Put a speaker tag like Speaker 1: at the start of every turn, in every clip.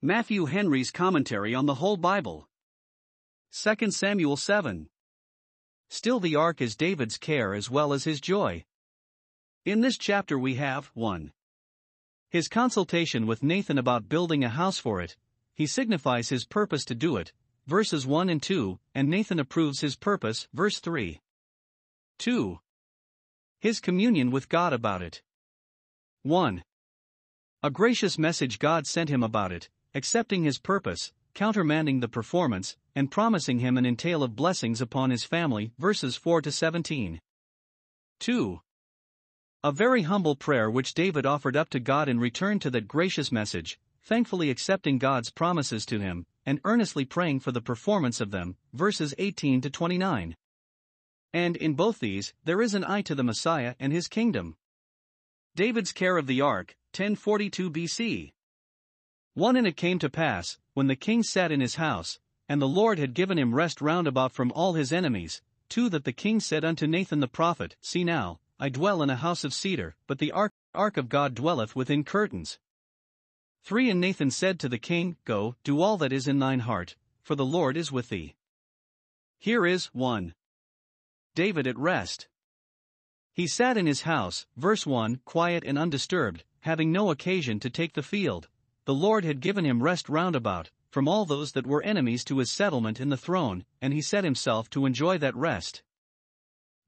Speaker 1: Matthew Henry's Commentary on the Whole Bible. 2 Samuel 7. Still, the ark is David's care as well as his joy. In this chapter, we have 1. His consultation with Nathan about building a house for it, he signifies his purpose to do it, verses 1 and 2, and Nathan approves his purpose, verse 3. 2. His communion with God about it. 1. A gracious message God sent him about it, accepting his purpose, countermanding the performance, and promising him an entail of blessings upon his family, verses 4 to 17. 2. A very humble prayer which David offered up to God in return to that gracious message, thankfully accepting God's promises to him, and earnestly praying for the performance of them, verses 18 to 29. And in both these, there is an eye to the Messiah and his kingdom. David's care of the ark, 1042 BC. 1 And it came to pass, when the king sat in his house, and the Lord had given him rest round about from all his enemies, 2 That the king said unto Nathan the prophet, See now, I dwell in a house of cedar, but the ark, ark of God dwelleth within curtains. 3 And Nathan said to the king, Go, do all that is in thine heart, for the Lord is with thee. Here is 1. David at rest. He sat in his house, verse 1, quiet and undisturbed, having no occasion to take the field. The Lord had given him rest round about, from all those that were enemies to his settlement in the throne, and he set himself to enjoy that rest.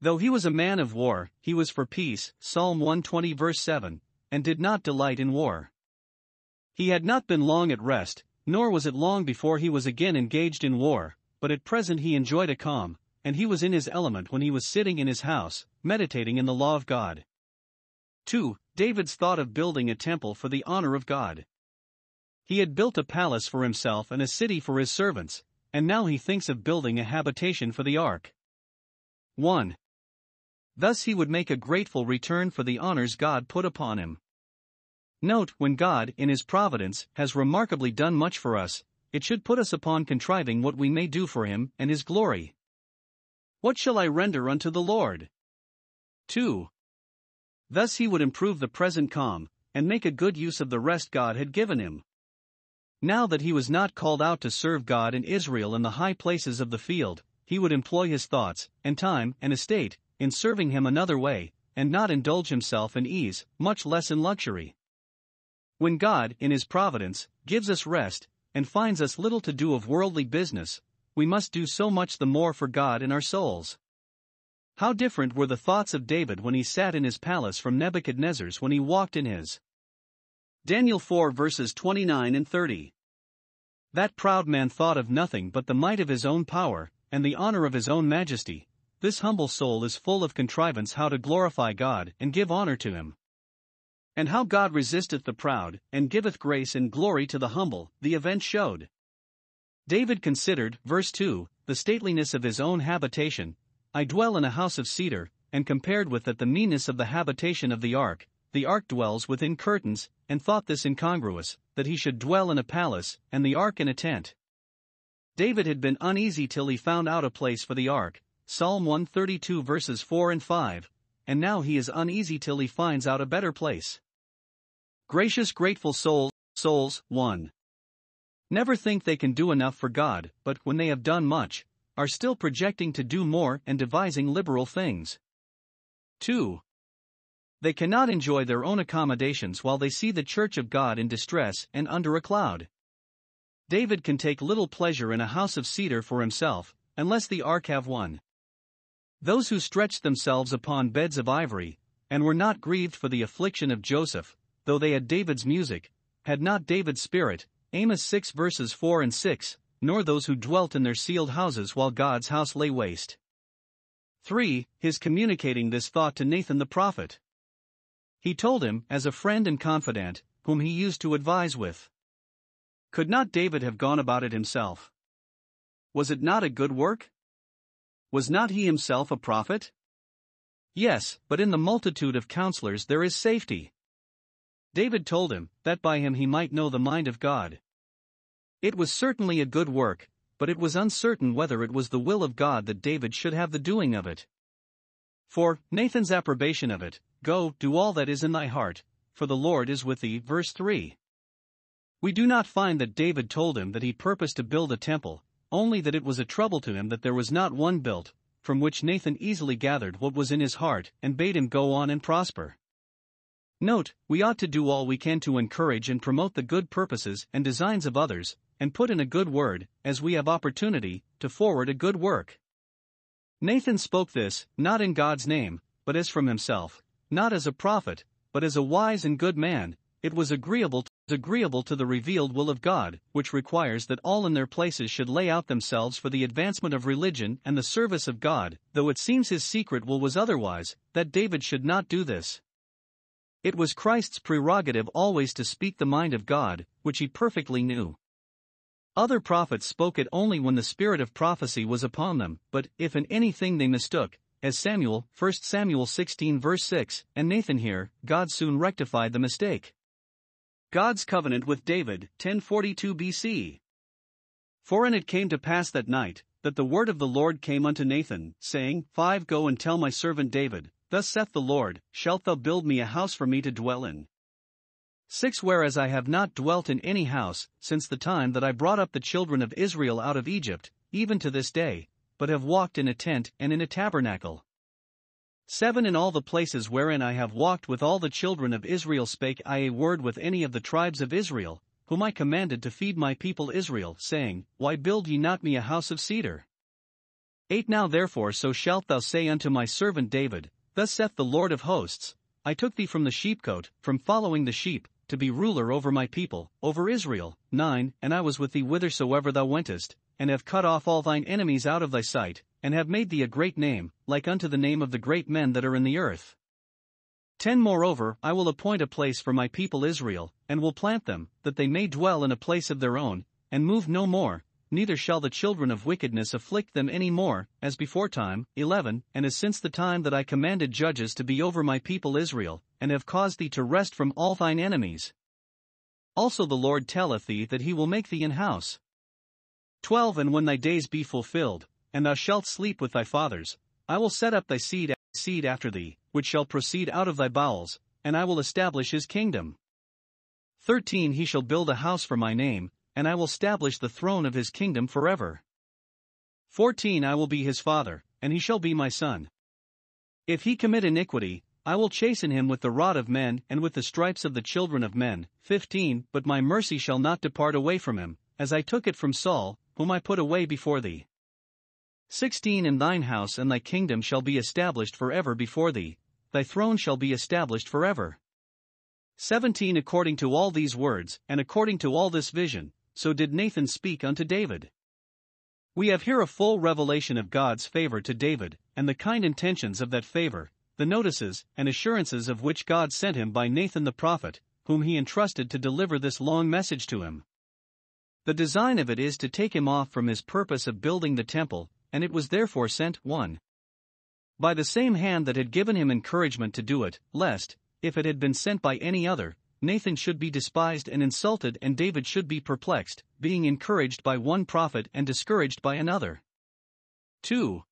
Speaker 1: Though he was a man of war, he was for peace, Psalm 120 verse 7, and did not delight in war. He had not been long at rest, nor was it long before he was again engaged in war, but at present he enjoyed a calm, and he was in his element when he was sitting in his house, meditating in the law of God. 2. David's thought of building a temple for the honor of God. He had built a palace for himself and a city for his servants, and now he thinks of building a habitation for the ark. 1. Thus he would make a grateful return for the honors God put upon him. Note, when God, in his providence, has remarkably done much for us, it should put us upon contriving what we may do for him and his glory. What shall I render unto the Lord? 2. Thus he would improve the present calm, and make a good use of the rest God had given him. Now that he was not called out to serve God and Israel in the high places of the field, he would employ his thoughts, and time, and estate, in serving him another way, and not indulge himself in ease, much less in luxury. When God, in His providence, gives us rest, and finds us little to do of worldly business, we must do so much the more for God in our souls. How different were the thoughts of David when he sat in his palace from Nebuchadnezzar's when he walked in his. Daniel 4 verses 29 and 30. That proud man thought of nothing but the might of his own power, and the honor of his own majesty, this humble soul is full of contrivance how to glorify God and give honor to Him. And how God resisteth the proud, and giveth grace and glory to the humble, the event showed. David considered, verse 2, the stateliness of his own habitation. I dwell in a house of cedar, and compared with it the meanness of the habitation of the ark. The ark dwells within curtains, and thought this incongruous, that he should dwell in a palace, and the ark in a tent. David had been uneasy till he found out a place for the ark, Psalm 132 verses 4 and 5, and now he is uneasy till he finds out a better place. Gracious, grateful souls, souls, 1. Never think they can do enough for God, but when they have done much, are still projecting to do more and devising liberal things. 2. They cannot enjoy their own accommodations while they see the church of God in distress and under a cloud. David can take little pleasure in a house of cedar for himself, unless the ark have one. Those who stretched themselves upon beds of ivory, and were not grieved for the affliction of Joseph, though they had David's music, had not David's spirit, Amos 6 verses 4 and 6, nor those who dwelt in their ceiled houses while God's house lay waste. 3. His communicating this thought to Nathan the prophet. He told him, as a friend and confidant, whom he used to advise with. Could not David have gone about it himself? Was it not a good work? Was not he himself a prophet? Yes, but in the multitude of counselors there is safety. David told him, that by him he might know the mind of God. It was certainly a good work, but it was uncertain whether it was the will of God that David should have the doing of it. For, Nathan's approbation of it, Go, do all that is in thy heart, for the Lord is with thee. Verse 3. We do not find that David told him that he purposed to build a temple, only that it was a trouble to him that there was not one built, from which Nathan easily gathered what was in his heart and bade him go on and prosper. Note, we ought to do all we can to encourage and promote the good purposes and designs of others, and put in a good word, as we have opportunity, to forward a good work. Nathan spoke this, not in God's name, but as from himself, not as a prophet, but as a wise and good man, it was agreeable to, agreeable to the revealed will of God, which requires that all in their places should lay out themselves for the advancement of religion and the service of God, though it seems his secret will was otherwise, that David should not do this. It was Christ's prerogative always to speak the mind of God, which he perfectly knew. Other prophets spoke it only when the spirit of prophecy was upon them, but if in anything they mistook, as Samuel, 1 Samuel 16 verse 6, and Nathan here, God soon rectified the mistake. God's covenant with David, 1042 BC. For and it came to pass that night, that the word of the Lord came unto Nathan, saying, 5 Go and tell my servant David, Thus saith the Lord, Shalt thou build me a house for me to dwell in? 6 Whereas I have not dwelt in any house, since the time that I brought up the children of Israel out of Egypt, even to this day, but have walked in a tent and in a tabernacle. 7 In all the places wherein I have walked with all the children of Israel spake I a word with any of the tribes of Israel, whom I commanded to feed my people Israel, saying, Why build ye not me a house of cedar? 8 Now therefore so shalt thou say unto my servant David, Thus saith the Lord of hosts I took thee from the sheepcote, from following the sheep, to be ruler over my people, over Israel. 9 And I was with thee whithersoever thou wentest, and have cut off all thine enemies out of thy sight, and have made thee a great name, like unto the name of the great men that are in the earth. 10 Moreover, I will appoint a place for my people Israel, and will plant them, that they may dwell in a place of their own, and move no more, neither shall the children of wickedness afflict them any more, as before time. 11 And as since the time that I commanded judges to be over my people Israel, and have caused thee to rest from all thine enemies. Also the Lord telleth thee that he will make thee an house. 12 And when thy days be fulfilled, and thou shalt sleep with thy fathers, I will set up thy seed, seed after thee, which shall proceed out of thy bowels, and I will establish his kingdom. 13 He shall build a house for my name, and I will establish the throne of his kingdom forever. 14 I will be his father, and he shall be my son. If he commit iniquity, I will chasten him with the rod of men and with the stripes of the children of men. 15 But my mercy shall not depart away from him, as I took it from Saul, whom I put away before thee. 16 And thine house and thy kingdom shall be established forever before thee, thy throne shall be established forever. 17 According to all these words, and according to all this vision, so did Nathan speak unto David. We have here a full revelation of God's favor to David, and the kind intentions of that favor, the notices and assurances of which God sent him by Nathan the prophet, whom he entrusted to deliver this long message to him. The design of it is to take him off from his purpose of building the temple, and it was therefore sent 1. By the same hand that had given him encouragement to do it, lest, if it had been sent by any other, Nathan should be despised and insulted and David should be perplexed, being encouraged by one prophet and discouraged by another. 2.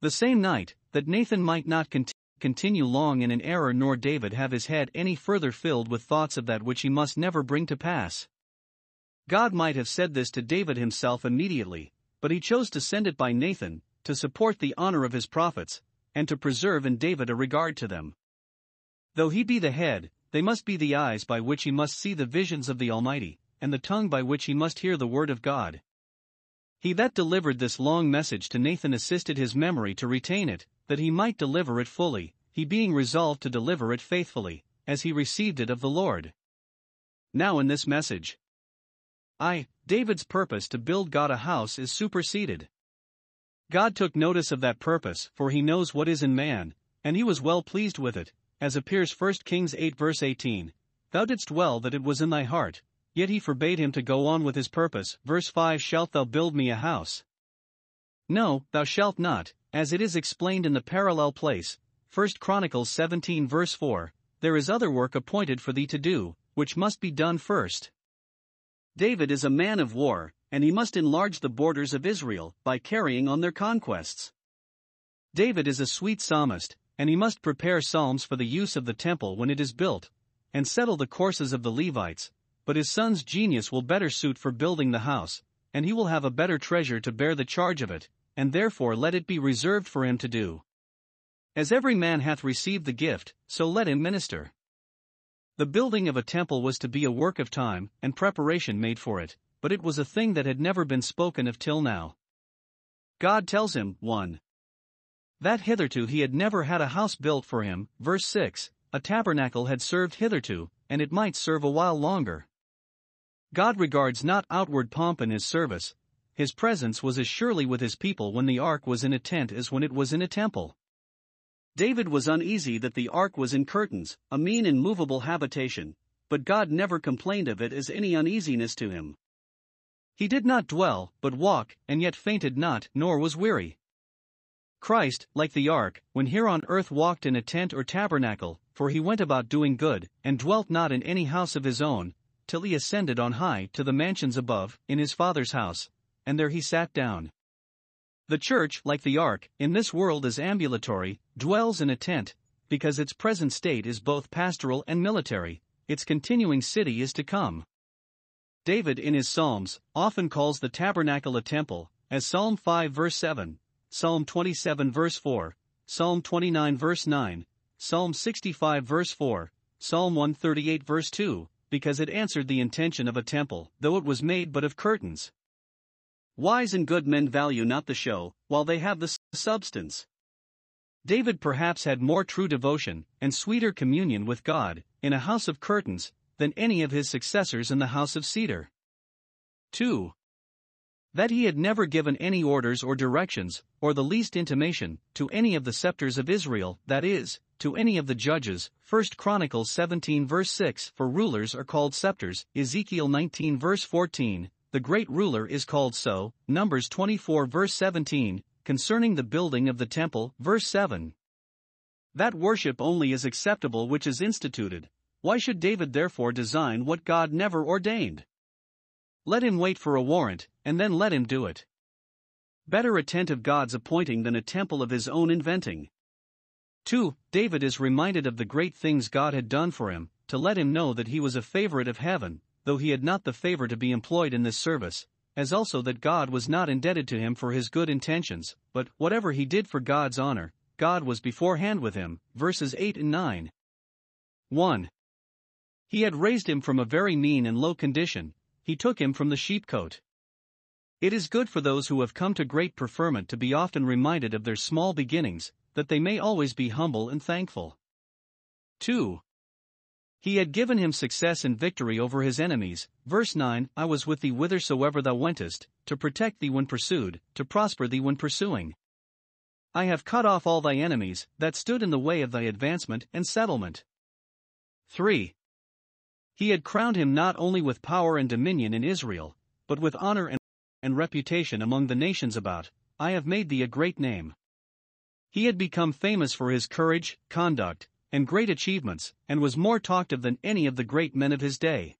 Speaker 1: The same night, that Nathan might not cont- continue long in an error nor David have his head any further filled with thoughts of that which he must never bring to pass. God might have said this to David himself immediately, but he chose to send it by Nathan, to support the honor of his prophets, and to preserve in David a regard to them. Though he be the head, they must be the eyes by which he must see the visions of the Almighty, and the tongue by which he must hear the word of God. He that delivered this long message to Nathan assisted his memory to retain it, that he might deliver it fully, he being resolved to deliver it faithfully, as he received it of the Lord. Now, in this message, I, David's purpose to build God a house is superseded. God took notice of that purpose, for he knows what is in man, and he was well pleased with it, as appears 1 Kings 8 verse 18. Thou didst well that it was in thy heart, yet he forbade him to go on with his purpose. Verse 5 Shalt thou build me a house? No, thou shalt not, as it is explained in the parallel place, 1 Chronicles 17 verse 4, there is other work appointed for thee to do, which must be done first. David is a man of war, and he must enlarge the borders of Israel by carrying on their conquests. David is a sweet psalmist, and he must prepare psalms for the use of the temple when it is built, and settle the courses of the Levites, but his son's genius will better suit for building the house, and he will have a better treasure to bear the charge of it, and therefore let it be reserved for him to do. As every man hath received the gift, so let him minister. The building of a temple was to be a work of time and preparation made for it, but it was a thing that had never been spoken of till now. God tells him, 1. That hitherto he had never had a house built for him, verse 6, a tabernacle had served hitherto, and it might serve a while longer. God regards not outward pomp in his service, his presence was as surely with his people when the ark was in a tent as when it was in a temple. David was uneasy that the ark was in curtains, a mean and movable habitation, but God never complained of it as any uneasiness to him. He did not dwell, but walk, and yet fainted not, nor was weary. Christ, like the ark, when here on earth walked in a tent or tabernacle, for he went about doing good, and dwelt not in any house of his own, till he ascended on high to the mansions above, in his Father's house, and there he sat down. The church, like the ark, in this world is ambulatory, dwells in a tent, because its present state is both pastoral and military, its continuing city is to come. David in his Psalms often calls the tabernacle a temple, as Psalm 5 verse 7, Psalm 27 verse 4, Psalm 29 verse 9, Psalm 65 verse 4, Psalm 138 verse 2, because it answered the intention of a temple, though it was made but of curtains. Wise and good men value not the show, while they have the substance. David perhaps had more true devotion and sweeter communion with God in a house of curtains than any of his successors in the house of cedar. 2. That he had never given any orders or directions, or the least intimation, to any of the scepters of Israel, that is, to any of the judges. 1 Chronicles 17 verse 6 For rulers are called scepters, Ezekiel 19 verse 14, the great ruler is called so, Numbers 24 verse 17, concerning the building of the temple, verse 7. That worship only is acceptable which is instituted, why should David therefore design what God never ordained? Let him wait for a warrant, and then let him do it. Better a tent of God's appointing than a temple of his own inventing. 2. David is reminded of the great things God had done for him, to let him know that he was a favorite of heaven, though he had not the favor to be employed in this service, as also that God was not indebted to him for his good intentions, but whatever he did for God's honor, God was beforehand with him. Verses 8 and 9. 1. He had raised him from a very mean and low condition, he took him from the sheepcote. It is good for those who have come to great preferment to be often reminded of their small beginnings, that they may always be humble and thankful. 2. He had given him success and victory over his enemies. Verse 9 I was with thee whithersoever thou wentest, to protect thee when pursued, to prosper thee when pursuing. I have cut off all thy enemies that stood in the way of thy advancement and settlement. 3. He had crowned him not only with power and dominion in Israel, but with honor and, and reputation among the nations about, I have made thee a great name. He had become famous for his courage, conduct, and great achievements, and was more talked of than any of the great men of his day.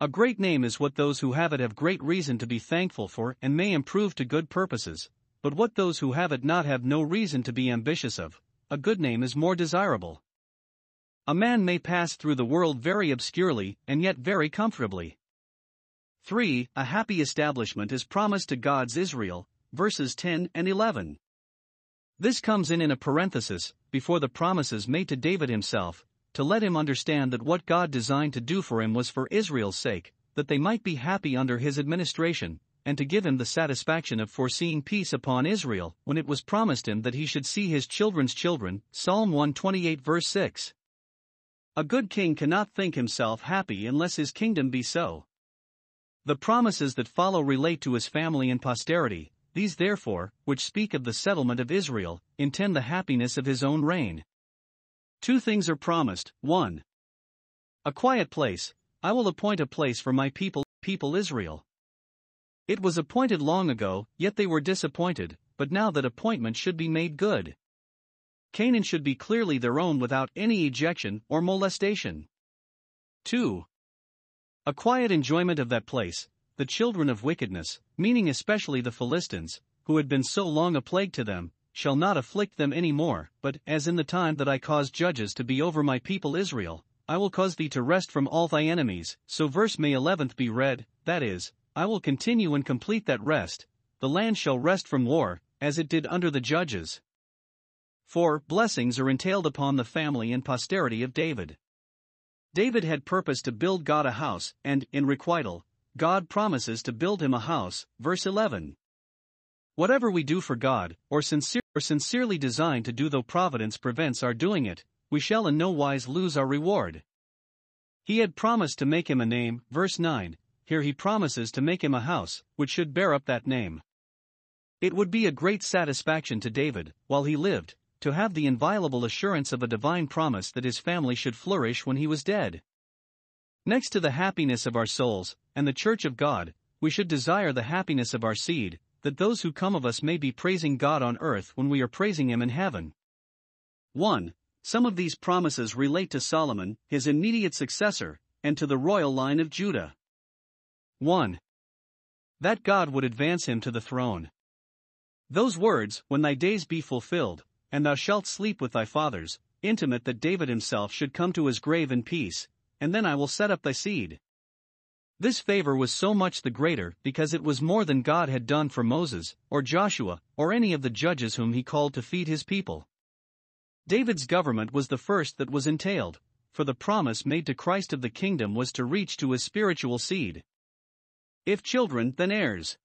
Speaker 1: A great name is what those who have it have great reason to be thankful for and may improve to good purposes, but what those who have it not have no reason to be ambitious of, a good name is more desirable. A man may pass through the world very obscurely and yet very comfortably. 3. A happy establishment is promised to God's Israel, verses 10 and 11. This comes in in a parenthesis, before the promises made to David himself, to let him understand that what God designed to do for him was for Israel's sake, that they might be happy under his administration, and to give him the satisfaction of foreseeing peace upon Israel, when it was promised him that he should see his children's children. Psalm 128 verse 6. A good king cannot think himself happy unless his kingdom be so. The promises that follow relate to his family and posterity, these therefore, which speak of the settlement of Israel, intend the happiness of his own reign. Two things are promised 1. A quiet place, I will appoint a place for my people, people Israel. It was appointed long ago, yet they were disappointed, but now that appointment should be made good. Canaan should be clearly their own without any ejection or molestation. 2. A quiet enjoyment of that place, the children of wickedness, meaning especially the Philistines, who had been so long a plague to them, shall not afflict them any more, but, as in the time that I caused judges to be over my people Israel, I will cause thee to rest from all thy enemies. So verse may 11th be read, that is, I will continue and complete that rest, the land shall rest from war, as it did under the judges. 4. Blessings are entailed upon the family and posterity of David. David had purpose to build God a house, and, in requital, God promises to build him a house, verse 11. Whatever we do for God, or, sincere, or sincerely design to do though providence prevents our doing it, we shall in no wise lose our reward. He had promised to make him a name, verse 9, here he promises to make him a house, which should bear up that name. It would be a great satisfaction to David, while he lived, to have the inviolable assurance of a divine promise that his family should flourish when he was dead. Next to the happiness of our souls, and the Church of God, we should desire the happiness of our seed, that those who come of us may be praising God on earth when we are praising Him in heaven. 1. Some of these promises relate to Solomon, his immediate successor, and to the royal line of Judah. 1. That God would advance him to the throne. Those words, when thy days be fulfilled, and thou shalt sleep with thy fathers, intimate that David himself should come to his grave in peace, and then I will set up thy seed. This favor was so much the greater because it was more than God had done for Moses, or Joshua, or any of the judges whom he called to feed his people. David's government was the first that was entailed, for the promise made to Christ of the kingdom was to reach to his spiritual seed. If children, then heirs.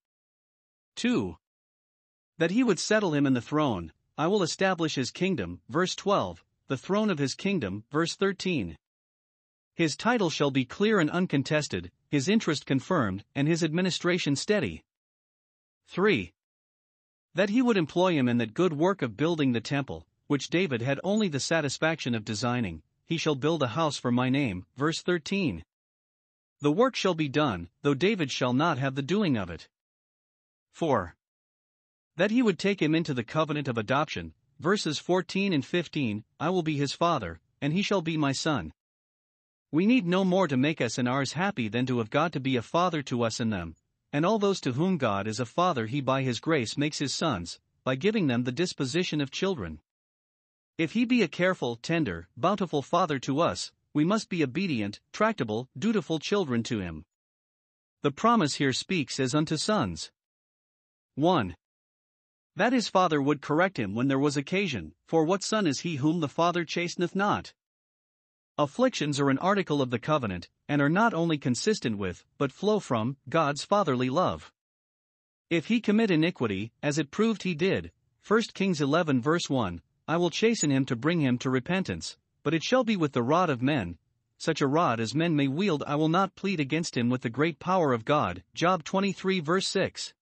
Speaker 1: 2. That he would settle him in the throne, I will establish his kingdom, verse 12, the throne of his kingdom, verse 13. His title shall be clear and uncontested, his interest confirmed, and his administration steady. 3. That he would employ him in that good work of building the temple, which David had only the satisfaction of designing, he shall build a house for my name, verse 13. The work shall be done, though David shall not have the doing of it. 4 that he would take him into the covenant of adoption, verses 14 and 15 I will be his father, and he shall be my son. We need no more to make us and ours happy than to have God to be a father to us and them, and all those to whom God is a father he by his grace makes his sons, by giving them the disposition of children. If he be a careful, tender, bountiful father to us, we must be obedient, tractable, dutiful children to him. The promise here speaks as unto sons. 1 that his father would correct him when there was occasion, for what son is he whom the father chasteneth not? Afflictions are an article of the covenant, and are not only consistent with, but flow from, God's fatherly love. If he commit iniquity, as it proved he did, 1 Kings 11 verse 1, I will chasten him to bring him to repentance, but it shall be with the rod of men, such a rod as men may wield I will not plead against him with the great power of God, Job 23 verse 6.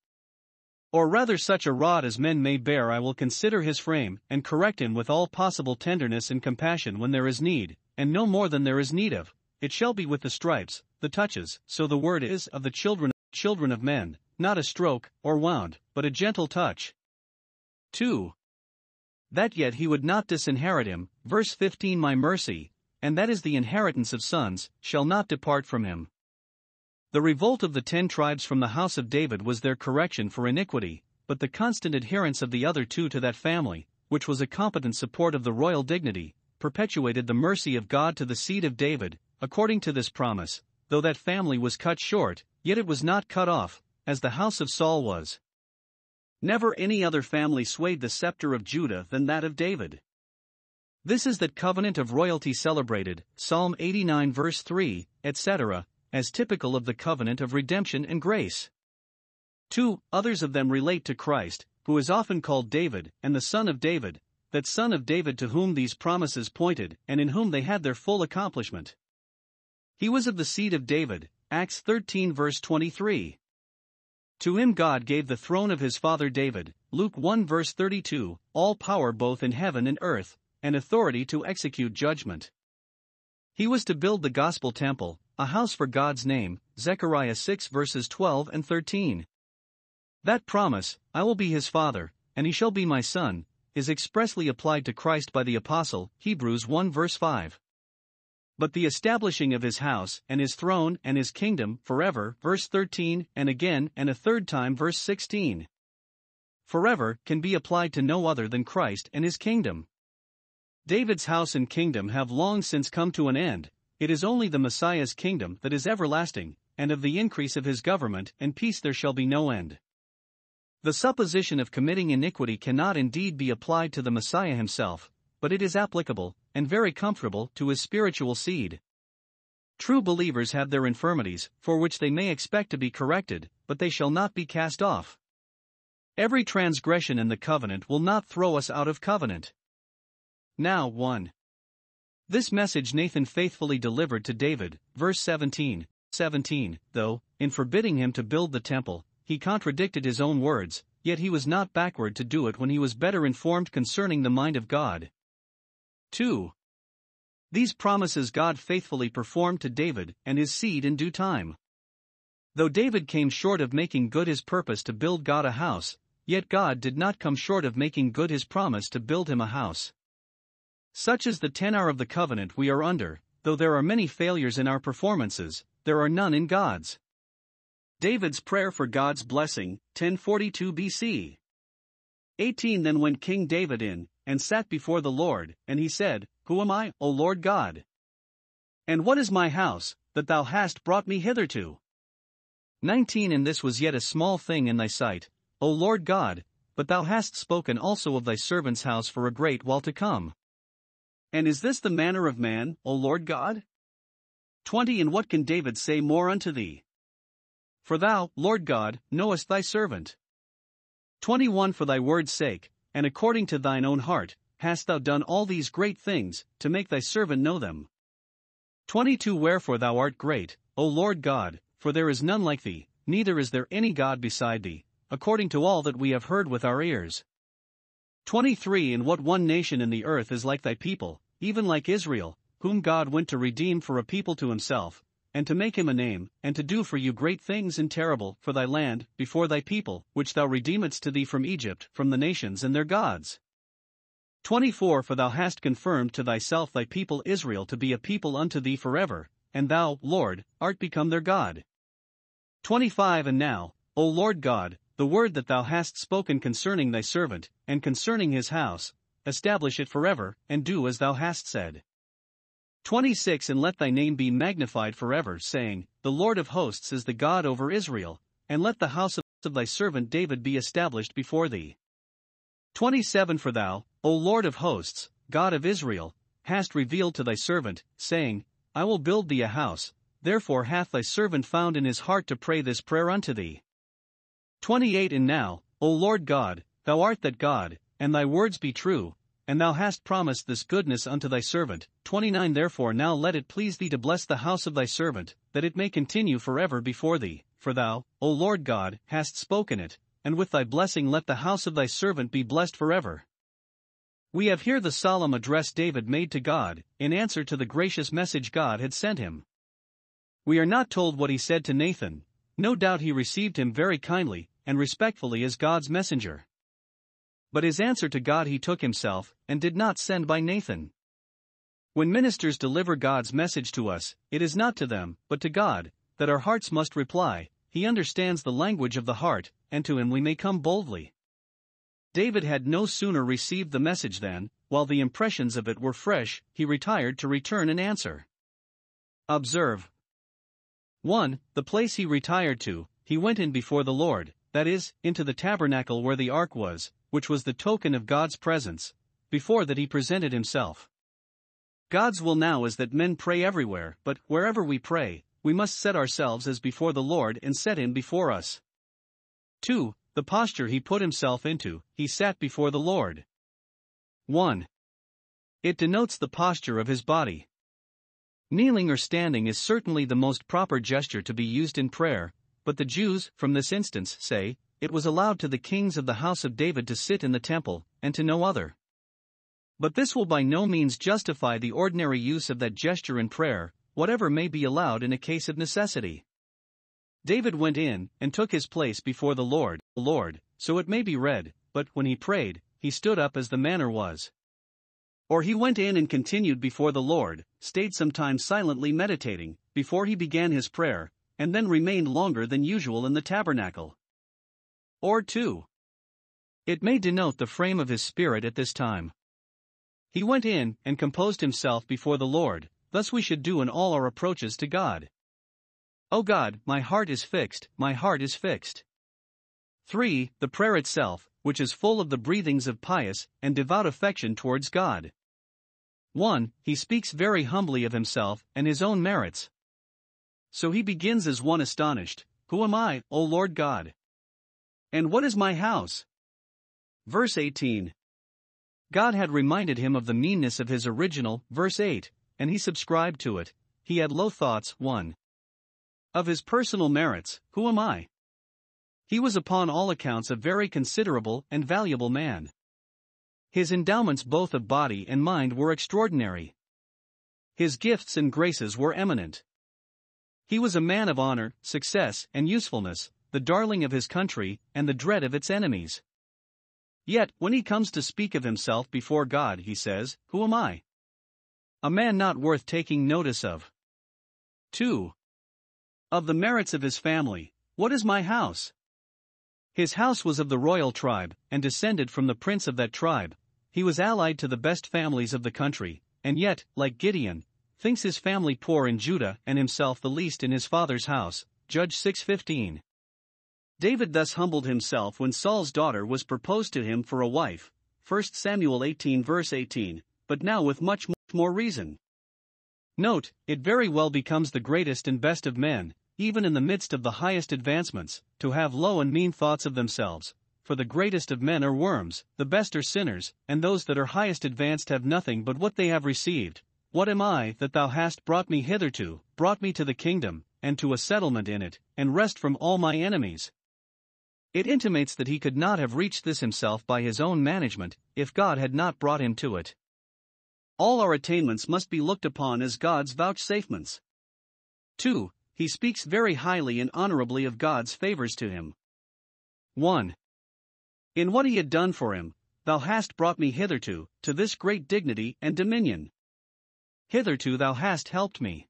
Speaker 1: Or rather, such a rod as men may bear, I will consider his frame, and correct him with all possible tenderness and compassion when there is need, and no more than there is need of. It shall be with the stripes, the touches, so the word is of the children, children of men, not a stroke, or wound, but a gentle touch. 2. That yet he would not disinherit him, verse 15 My mercy, and that is the inheritance of sons, shall not depart from him. The revolt of the ten tribes from the house of David was their correction for iniquity, but the constant adherence of the other two to that family, which was a competent support of the royal dignity, perpetuated the mercy of God to the seed of David, according to this promise, though that family was cut short, yet it was not cut off, as the house of Saul was. Never any other family swayed the scepter of Judah than that of David. This is that covenant of royalty celebrated, Psalm 89 verse 3, etc., as typical of the covenant of redemption and grace. 2. Others of them relate to Christ, who is often called David, and the Son of David, that Son of David to whom these promises pointed, and in whom they had their full accomplishment. He was of the seed of David, Acts 13 verse 23. To him God gave the throne of his father David, Luke 1 verse 32, all power both in heaven and earth, and authority to execute judgment. He was to build the gospel temple, a house for God's name, Zechariah 6 verses 12 and 13. That promise, I will be his father, and he shall be my son, is expressly applied to Christ by the Apostle, Hebrews 1 verse 5. But the establishing of his house, and his throne, and his kingdom, forever, verse 13, and again, and a third time, verse 16. Forever can be applied to no other than Christ and his kingdom. David's house and kingdom have long since come to an end, it is only the Messiah's kingdom that is everlasting, and of the increase of his government and peace there shall be no end. The supposition of committing iniquity cannot indeed be applied to the Messiah himself, but it is applicable, and very comfortable, to his spiritual seed. True believers have their infirmities, for which they may expect to be corrected, but they shall not be cast off. Every transgression in the covenant will not throw us out of covenant. Now, 1. This message Nathan faithfully delivered to David, verse 17, 17, though, in forbidding him to build the temple, he contradicted his own words, yet he was not backward to do it when he was better informed concerning the mind of God. 2. These promises God faithfully performed to David and his seed in due time. Though David came short of making good his purpose to build God a house, yet God did not come short of making good his promise to build him a house. Such is the tenor of the covenant we are under, though there are many failures in our performances, there are none in God's. David's prayer for God's blessing, 1042 BC. 18 Then went King David in, and sat before the Lord, and he said, Who am I, O Lord God? And what is my house, that thou hast brought me hitherto? 19 And this was yet a small thing in thy sight, O Lord God, but thou hast spoken also of thy servant's house for a great while to come. And is this the manner of man, O Lord God? 20 And what can David say more unto thee? For thou, Lord God, knowest thy servant. 21 For thy word's sake, and according to thine own heart, hast thou done all these great things, to make thy servant know them. 22 Wherefore thou art great, O Lord God, for there is none like thee, neither is there any God beside thee, according to all that we have heard with our ears. 23 And what one nation in the earth is like thy people, even like Israel, whom God went to redeem for a people to himself, and to make him a name, and to do for you great things and terrible for thy land, before thy people, which thou redeemedst to thee from Egypt, from the nations and their gods. 24 For thou hast confirmed to thyself thy people Israel to be a people unto thee forever, and thou, Lord, art become their God. 25 And now, O Lord God, the word that thou hast spoken concerning thy servant, and concerning his house, establish it forever, and do as thou hast said. 26 And let thy name be magnified forever, saying, The Lord of hosts is the God over Israel, and let the house of thy servant David be established before thee. 27 For thou, O Lord of hosts, God of Israel, hast revealed to thy servant, saying, I will build thee a house, therefore hath thy servant found in his heart to pray this prayer unto thee. 28 And now, O Lord God, thou art that God, and thy words be true, and thou hast promised this goodness unto thy servant. 29 Therefore now let it please thee to bless the house of thy servant, that it may continue forever before thee, for thou, O Lord God, hast spoken it, and with thy blessing let the house of thy servant be blessed forever. We have here the solemn address David made to God, in answer to the gracious message God had sent him. We are not told what he said to Nathan, no doubt he received him very kindly and respectfully as God's messenger but his answer to God he took himself, and did not send by Nathan. When ministers deliver God's message to us, it is not to them, but to God, that our hearts must reply. He understands the language of the heart, and to him we may come boldly. David had no sooner received the message than, while the impressions of it were fresh, he retired to return an answer. Observe 1. The place he retired to, he went in before the Lord, that is, into the tabernacle where the ark was, which was the token of God's presence, before that he presented himself. God's will now is that men pray everywhere, but wherever we pray, we must set ourselves as before the Lord and set him before us. 2. The posture he put himself into, he sat before the Lord. 1. It denotes the posture of his body. Kneeling or standing is certainly the most proper gesture to be used in prayer, but the Jews, from this instance, say, it was allowed to the kings of the house of David to sit in the temple, and to no other. But this will by no means justify the ordinary use of that gesture in prayer, whatever may be allowed in a case of necessity. David went in, and took his place before the Lord, Lord, so it may be read, but when he prayed, he stood up as the manner was. Or he went in and continued before the Lord, stayed some time silently meditating, before he began his prayer, and then remained longer than usual in the tabernacle or 2. It may denote the frame of his spirit at this time. He went in and composed himself before the Lord, thus we should do in all our approaches to God. O God, my heart is fixed, my heart is fixed. 3. The prayer itself, which is full of the breathings of pious and devout affection towards God. 1. He speaks very humbly of himself and his own merits. So he begins as one astonished Who am I, O Lord God? And what is my house? Verse 18. God had reminded him of the meanness of his original, verse 8, and he subscribed to it. He had low thoughts, 1. Of his personal merits, who am I? He was upon all accounts a very considerable and valuable man. His endowments both of body and mind were extraordinary. His gifts and graces were eminent. He was a man of honor, success, and usefulness, the darling of his country, and the dread of its enemies. Yet, when he comes to speak of himself before God, he says, Who am I? A man not worth taking notice of. 2. Of the merits of his family, what is my house? His house was of the royal tribe, and descended from the prince of that tribe. He was allied to the best families of the country, and yet, like Gideon, thinks his family poor in Judah and himself the least in his father's house. Judge 6:15. David thus humbled himself when Saul's daughter was proposed to him for a wife, 1 Samuel 18 verse 18, but now with much more reason. Note, it very well becomes the greatest and best of men, even in the midst of the highest advancements, to have low and mean thoughts of themselves, for the greatest of men are worms, the best are sinners, and those that are highest advanced have nothing but what they have received. What am I that thou hast brought me hitherto, brought me to the kingdom, and to a settlement in it, and rest from all my enemies? It intimates that he could not have reached this himself by his own management, if God had not brought him to it. All our attainments must be looked upon as God's vouchsafements. 2. He speaks very highly and honorably of God's favors to him. 1. In what he had done for him, thou hast brought me hitherto, to this great dignity and dominion. Hitherto thou hast helped me.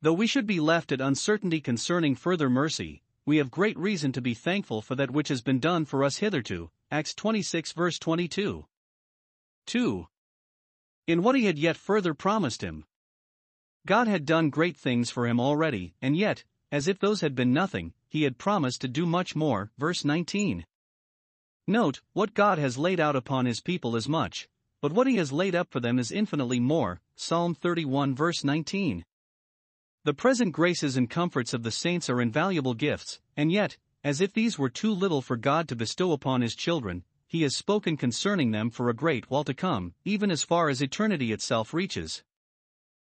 Speaker 1: Though we should be left at uncertainty concerning further mercy, we have great reason to be thankful for that which has been done for us hitherto. Acts 26 verse 22. 2. In what he had yet further promised him. God had done great things for him already, and yet, as if those had been nothing, he had promised to do much more. Verse 19. Note, what God has laid out upon his people is much, but what he has laid up for them is infinitely more. Psalm 31 verse 19. The present graces and comforts of the saints are invaluable gifts, and yet, as if these were too little for God to bestow upon his children, he has spoken concerning them for a great while to come, even as far as eternity itself reaches.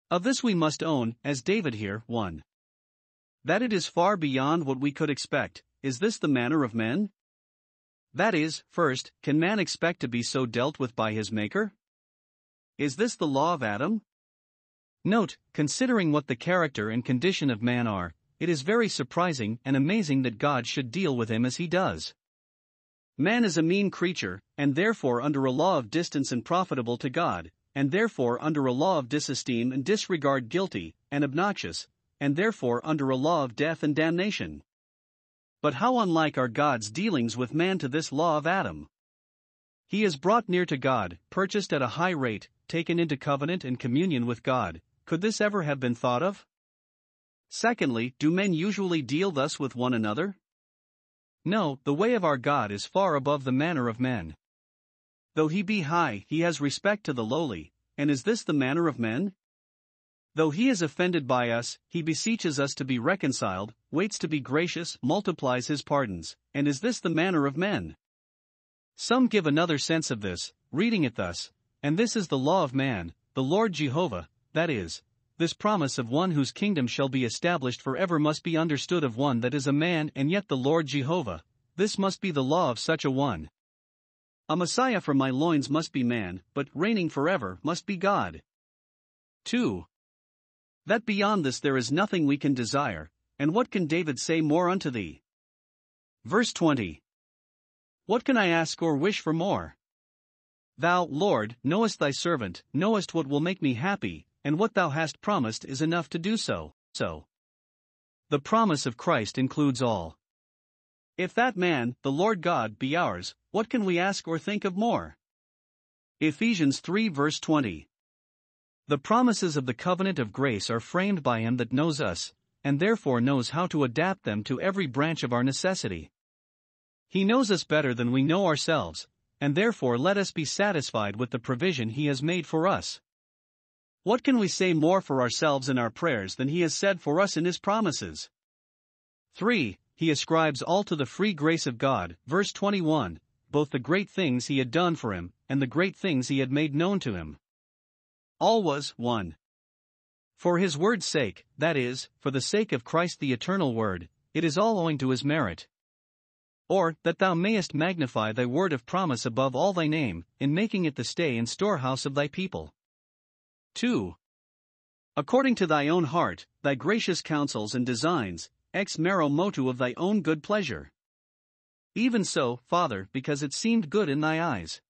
Speaker 1: Of this we must own, as David here, 1. That it is far beyond what we could expect, is this the manner of men? That is, first, can man expect to be so dealt with by his Maker? Is this the law of Adam? Note, considering what the character and condition of man are, it is very surprising and amazing that God should deal with him as he does. Man is a mean creature, and therefore under a law of distance and profitable to God, and therefore under a law of disesteem and disregard guilty, and obnoxious, and therefore under a law of death and damnation. But how unlike are God's dealings with man to this law of Adam? He is brought near to God, purchased at a high rate, taken into covenant and communion with God, could this ever have been thought of? Secondly, do men usually deal thus with one another? No, the way of our God is far above the manner of men. Though he be high, he has respect to the lowly, and is this the manner of men? Though he is offended by us, he beseeches us to be reconciled, waits to be gracious, multiplies his pardons, and is this the manner of men? Some give another sense of this, reading it thus, and this is the law of man, the Lord Jehovah, that is, this promise of one whose kingdom shall be established forever must be understood of one that is a man and yet the Lord Jehovah. This must be the law of such a one. A Messiah from my loins must be man, but reigning forever must be God. 2. That beyond this there is nothing we can desire, and what can David say more unto thee? Verse 20. What can I ask or wish for more? Thou, Lord, knowest thy servant, knowest what will make me happy, and what thou hast promised is enough to do so. So, the promise of Christ includes all. If that man, the Lord God, be ours, what can we ask or think of more? Ephesians 3 verse 20. The promises of the covenant of grace are framed by Him that knows us, and therefore knows how to adapt them to every branch of our necessity. He knows us better than we know ourselves, and therefore let us be satisfied with the provision He has made for us. What can we say more for ourselves in our prayers than He has said for us in His promises? 3. He ascribes all to the free grace of God, verse 21, both the great things He had done for him, and the great things He had made known to him. All was 1. For his word's sake, that is, for the sake of Christ the eternal word, it is all owing to his merit. Or, that thou mayest magnify thy word of promise above all thy name, in making it the stay and storehouse of thy people. 2. According to thy own heart, thy gracious counsels and designs, ex mero motu of thy own good pleasure. Even so, Father, because it seemed good in thy eyes.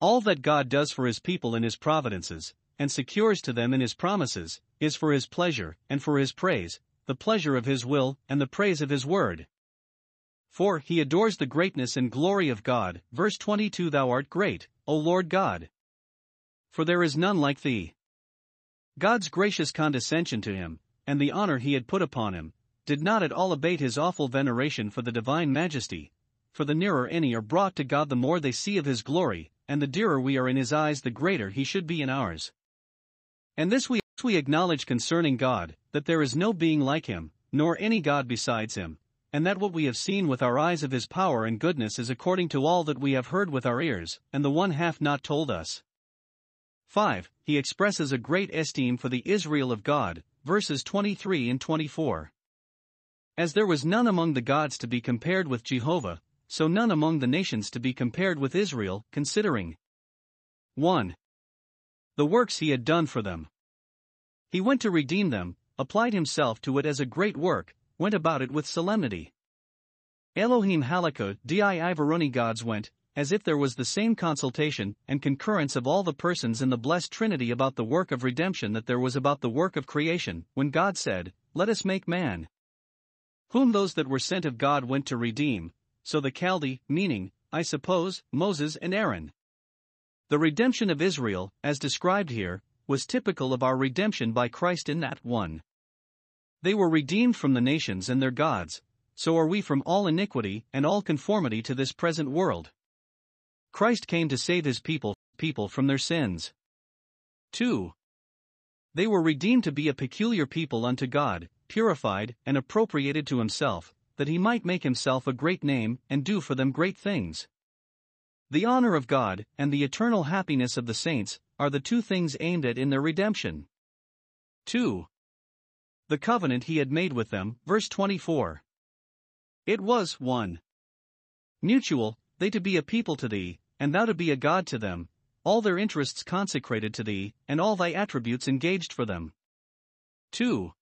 Speaker 1: All that God does for his people in his providences, and secures to them in his promises, is for his pleasure, and for his praise, the pleasure of his will, and the praise of his word. For he adores the greatness and glory of God. Verse 22 Thou art great, O Lord God. For there is none like thee. God's gracious condescension to him, and the honor he had put upon him, did not at all abate his awful veneration for the divine majesty, for the nearer any are brought to God the more they see of his glory, and the dearer we are in his eyes the greater he should be in ours. And this we, we acknowledge concerning God, that there is no being like him, nor any God besides him, and that what we have seen with our eyes of his power and goodness is according to all that we have heard with our ears, and the one hath not told us. 5. He expresses a great esteem for the Israel of God, verses 23 and 24. As there was none among the gods to be compared with Jehovah, so none among the nations to be compared with Israel, considering 1. The works he had done for them. He went to redeem them, applied himself to it as a great work, went about it with solemnity. Elohim halakah di Ivaroni gods went, as if there was the same consultation and concurrence of all the persons in the blessed Trinity about the work of redemption that there was about the work of creation, when God said, Let us make man. Whom those that were sent of God went to redeem, so the Chaldee, meaning, I suppose, Moses and Aaron. The redemption of Israel, as described here, was typical of our redemption by Christ in that 1. They were redeemed from the nations and their gods, so are we from all iniquity and all conformity to this present world. Christ came to save his people, people from their sins. 2. They were redeemed to be a peculiar people unto God, purified and appropriated to himself, that he might make himself a great name and do for them great things. The honor of God and the eternal happiness of the saints are the two things aimed at in their redemption. 2. The covenant he had made with them, verse 24. It was 1. Mutual, they to be a people to thee, and thou to be a God to them, all their interests consecrated to thee, and all thy attributes engaged for them. 2.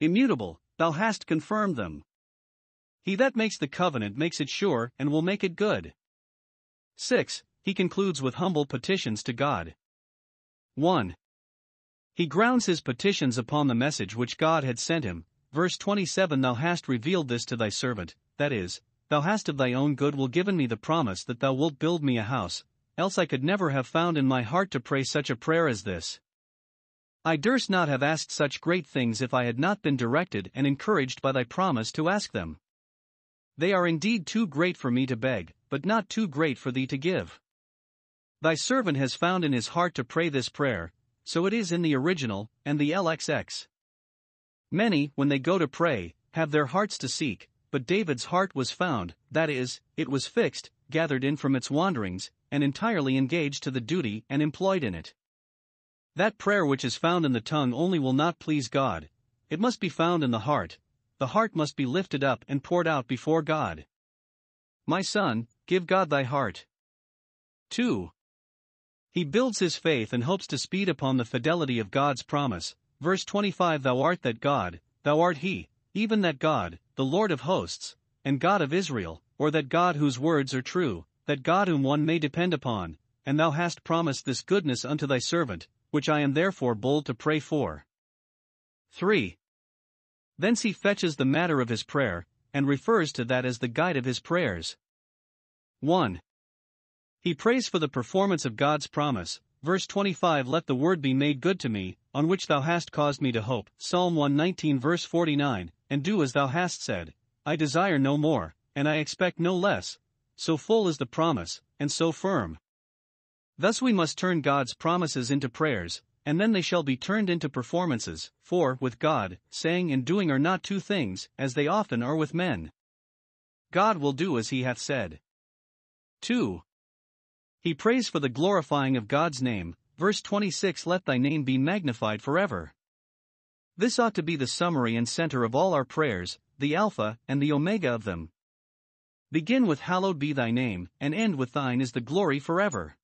Speaker 1: Immutable, thou hast confirmed them. He that makes the covenant makes it sure and will make it good. 6. He concludes with humble petitions to God. 1. He grounds his petitions upon the message which God had sent him. Verse 27 Thou hast revealed this to thy servant, that is, Thou hast of thy own good will given me the promise that thou wilt build me a house, else I could never have found in my heart to pray such a prayer as this. I durst not have asked such great things if I had not been directed and encouraged by thy promise to ask them. They are indeed too great for me to beg, but not too great for thee to give. Thy servant has found in his heart to pray this prayer, so it is in the original, and the LXX. Many, when they go to pray, have their hearts to seek, but David's heart was found, that is, it was fixed, gathered in from its wanderings, and entirely engaged to the duty and employed in it. That prayer which is found in the tongue only will not please God, it must be found in the heart, the heart must be lifted up and poured out before God. My son, give God thy heart. 2. He builds his faith and hopes to speed upon the fidelity of God's promise. Verse 25 Thou art that God, thou art He, even that God, the Lord of hosts, and God of Israel, or that God whose words are true, that God whom one may depend upon, and thou hast promised this goodness unto thy servant, which I am therefore bold to pray for. 3. Thence he fetches the matter of his prayer, and refers to that as the guide of his prayers. 1. He prays for the performance of God's promise, verse 25 Let the word be made good to me, on which thou hast caused me to hope. Psalm 119 verse 49 And do as thou hast said. I desire no more, and I expect no less. So full is the promise, and so firm. Thus we must turn God's promises into prayers, and then they shall be turned into performances, for, with God, saying and doing are not two things, as they often are with men. God will do as he hath said. 2. He prays for the glorifying of God's name, verse 26 Let thy name be magnified forever. This ought to be the summary and center of all our prayers, the Alpha and the Omega of them. Begin with Hallowed be thy name, and end with Thine is the glory forever.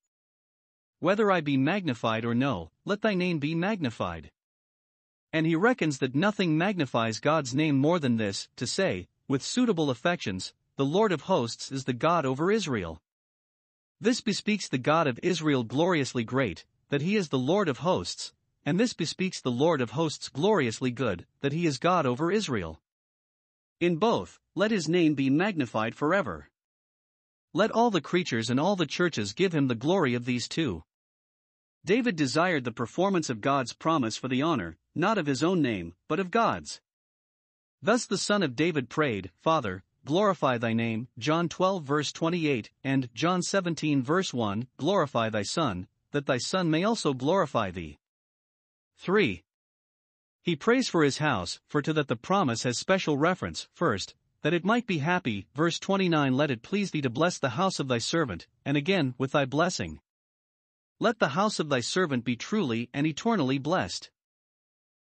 Speaker 1: Whether I be magnified or no, let thy name be magnified. And he reckons that nothing magnifies God's name more than this, to say, with suitable affections, the Lord of hosts is the God over Israel. This bespeaks the God of Israel gloriously great, that he is the Lord of hosts, and this bespeaks the Lord of hosts gloriously good, that he is God over Israel. In both, let his name be magnified forever. Let all the creatures and all the churches give him the glory of these two. David desired the performance of God's promise for the honor, not of his own name, but of God's. Thus the son of David prayed, Father, glorify thy name, John 12 verse 28, and John 17 verse 1, glorify thy Son, that thy Son may also glorify thee. 3. He prays for his house, for to that the promise has special reference, first, that it might be happy, verse 29 Let it please thee to bless the house of thy servant, and again, with thy blessing. Let the house of thy servant be truly and eternally blessed.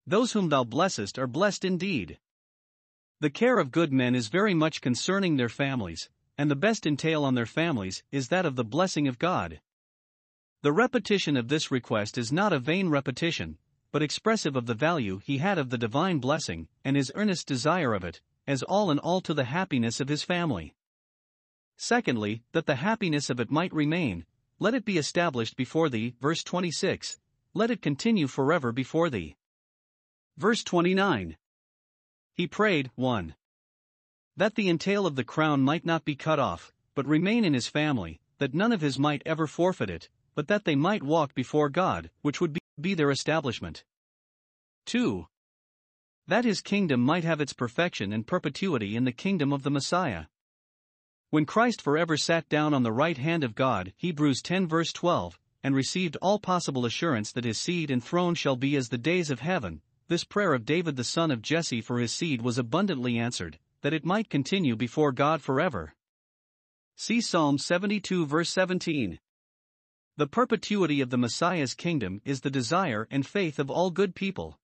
Speaker 1: Those whom thou blessest are blessed indeed. The care of good men is very much concerning their families, and the best entail on their families is that of the blessing of God. The repetition of this request is not a vain repetition, but expressive of the value he had of the divine blessing and his earnest desire of it, as all in all to the happiness of his family. Secondly, that the happiness of it might remain, let it be established before thee, verse 26, let it continue forever before thee. Verse 29. He prayed, 1. That the entail of the crown might not be cut off, but remain in his family, that none of his might ever forfeit it, but that they might walk before God, which would be, be their establishment. 2. That his kingdom might have its perfection and perpetuity in the kingdom of the Messiah. When Christ forever sat down on the right hand of God, Hebrews 10 verse 12, and received all possible assurance that his seed and throne shall be as the days of heaven, this prayer of David the son of Jesse for his seed was abundantly answered, that it might continue before God forever. See Psalm 72 verse 17. The perpetuity of the Messiah's kingdom is the desire and faith of all good people.